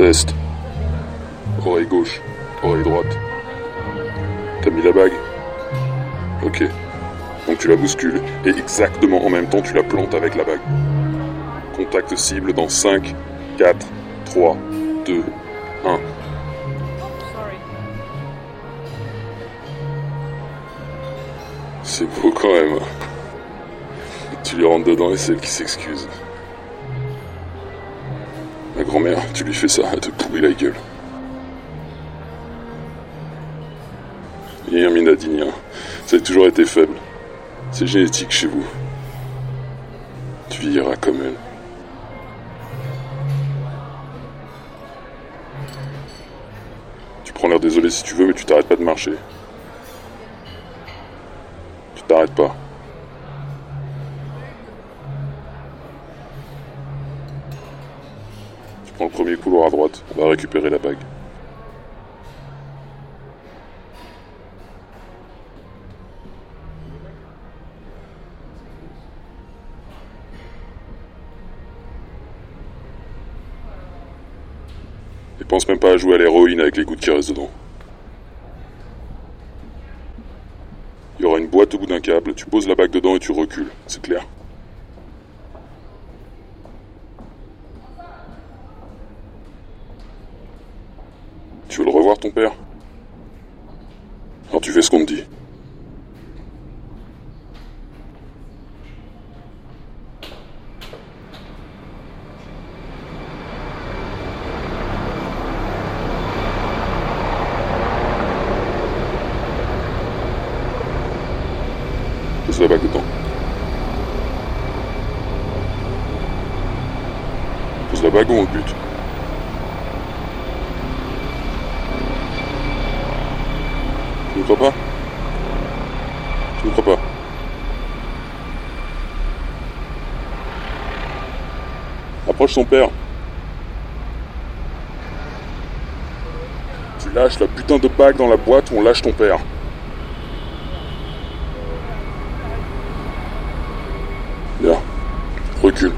Test. Oreille gauche, oreille droite. T'as mis la bague? Ok. Donc tu la bouscules et exactement en même temps tu la plantes avec la bague. Contact cible dans 5, 4, 3, 2, 1. Sorry. C'est beau quand même. Tu lui rentres dedans et c'est elle qui s'excuse. Ma grand-mère, tu lui fais ça, elle te pourrit la gueule. Hermine Adigna, ça a toujours été faible. C'est génétique chez vous. Tu vieilliras comme elle. Tu prends l'air désolé si tu veux, mais tu t'arrêtes pas de marcher. Tu t'arrêtes pas. Le premier couloir à droite, on va récupérer la bague. Et pense même pas à jouer à l'héroïne avec les gouttes qui restent dedans. Il y aura une boîte au bout d'un câble, tu poses la bague dedans et tu recules, c'est clair Tu veux le revoir ton père Alors tu fais ce qu'on te dit. Pose la bague dedans. Pose la bague ou on le bute Tu ne crois pas Tu ne crois pas Approche son père. Tu lâches la putain de bague dans la boîte ou on lâche ton père. Bien. Recule.